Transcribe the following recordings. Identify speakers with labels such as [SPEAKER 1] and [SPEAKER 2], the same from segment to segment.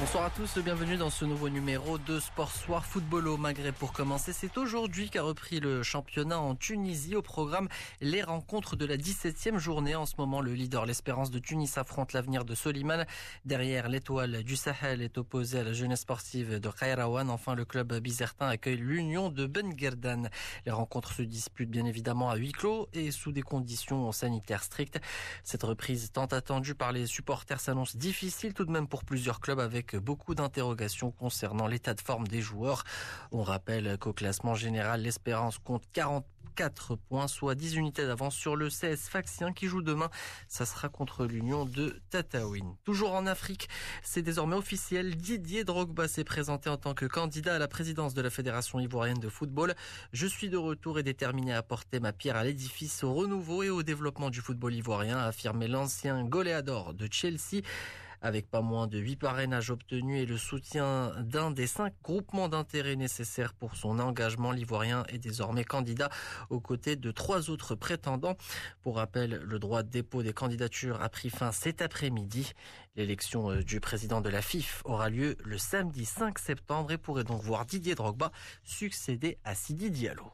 [SPEAKER 1] Bonsoir à tous, bienvenue dans ce nouveau numéro de Sport Soir Football au Maghreb. Pour commencer, c'est aujourd'hui qu'a repris le championnat en Tunisie. Au programme, les rencontres de la 17e journée. En ce moment, le leader, l'Espérance de Tunis, affronte l'avenir de Soliman. Derrière, l'étoile du Sahel est opposée à la jeunesse sportive de Khairawan. Enfin, le club bizertin accueille l'Union de Ben Gerdan. Les rencontres se disputent bien évidemment à huis clos et sous des conditions sanitaires strictes. Cette reprise tant attendue par les supporters s'annonce difficile tout de même pour plusieurs clubs avec beaucoup d'interrogations concernant l'état de forme des joueurs. On rappelle qu'au classement général, l'Espérance compte 44 points, soit 10 unités d'avance sur le CS Faxien qui joue demain. Ça sera contre l'Union de Tataouine. Toujours en Afrique, c'est désormais officiel. Didier Drogba s'est présenté en tant que candidat à la présidence de la Fédération ivoirienne de football. Je suis de retour et déterminé à porter ma pierre à l'édifice, au renouveau et au développement du football ivoirien, a affirmé l'ancien goléador de Chelsea avec pas moins de huit parrainages obtenus et le soutien d'un des cinq groupements d'intérêt nécessaires pour son engagement, l'Ivoirien est désormais candidat aux côtés de trois autres prétendants. Pour rappel, le droit de dépôt des candidatures a pris fin cet après-midi. L'élection euh, du président de la FIF aura lieu le samedi 5 septembre et pourrait donc voir Didier Drogba succéder à Sidi Diallo.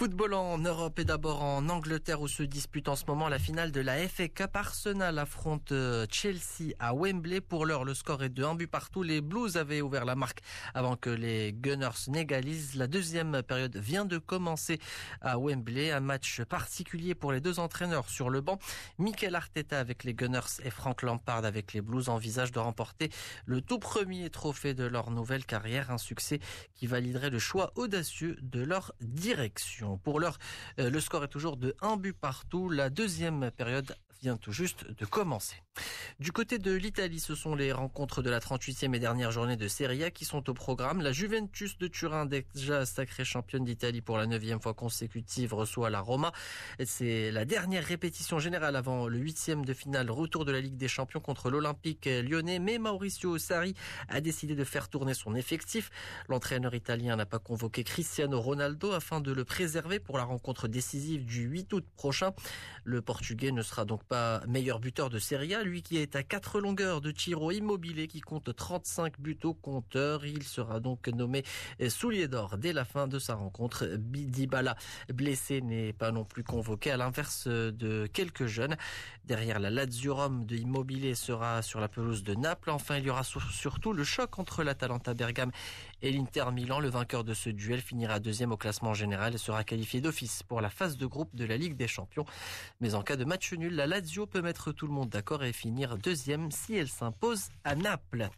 [SPEAKER 1] Football en Europe et d'abord en Angleterre où se dispute en ce moment la finale de la FA Cup. Arsenal affronte euh, Chelsea à Wembley. Pour l'heure, le score est de 1 but partout. Les Blues avaient ouvert la marque avant que les Gunners n'égalisent. La deuxième période vient de commencer à Wembley. Un match particulier pour les deux entraîneurs sur le banc. Mikel Arteta avec les Gunners et Frank Lampard avec les Blues envisagent de remporter le tout premier trophée de leur nouvelle carrière. Un succès qui validerait le choix audacieux de leur direction. Pour l'heure, euh, le score est toujours de 1 but partout. La deuxième période vient tout juste de commencer. Du côté de l'Italie, ce sont les rencontres de la 38e et dernière journée de Serie A qui sont au programme. La Juventus de Turin, déjà sacrée championne d'Italie pour la neuvième fois consécutive, reçoit la Roma. C'est la dernière répétition générale avant le huitième de finale retour de la Ligue des Champions contre l'Olympique lyonnais. Mais Mauricio Sarri a décidé de faire tourner son effectif. L'entraîneur italien n'a pas convoqué Cristiano Ronaldo afin de le préserver pour la rencontre décisive du 8 août prochain. Le Portugais ne sera donc pas meilleur buteur de Serie A, lui qui est à quatre longueurs de Tiro Immobilier qui compte 35 buts au compteur. Il sera donc nommé soulier d'or dès la fin de sa rencontre. Bidibala, blessé, n'est pas non plus convoqué à l'inverse de quelques jeunes. Derrière la Lazio Rome de Immobilier sera sur la pelouse de Naples. Enfin, il y aura surtout le choc entre l'Atalanta Bergame et l'Inter Milan. Le vainqueur de ce duel finira deuxième au classement général et sera qualifié d'office pour la phase de groupe de la Ligue des Champions. Mais en cas de match nul, la Lazio peut mettre tout le monde d'accord et finir deuxième si elle s'impose à Naples.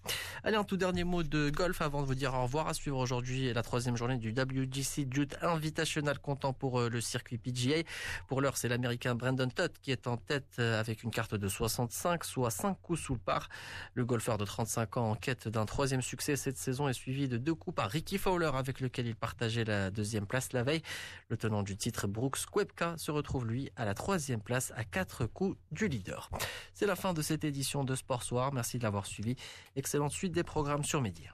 [SPEAKER 1] Allez, un tout dernier mot de golf avant de vous dire au revoir. À suivre aujourd'hui la troisième journée du WGC Dude Invitational comptant pour euh, le circuit PGA. Pour l'heure, c'est l'américain Brandon Todd qui est en tête euh, avec une carte de 65, soit 5 coups sous le par. Le golfeur de 35 ans en quête d'un troisième succès cette saison est suivi de deux coups par Ricky Fowler avec lequel il partageait la deuxième place la veille. Le tenant du titre Brooks Koepka se retrouve lui à la troisième place à quatre coups du leader. C'est la fin de cette édition de Sport Soir. Merci de l'avoir suivi. Excellente suite des programmes sur Média.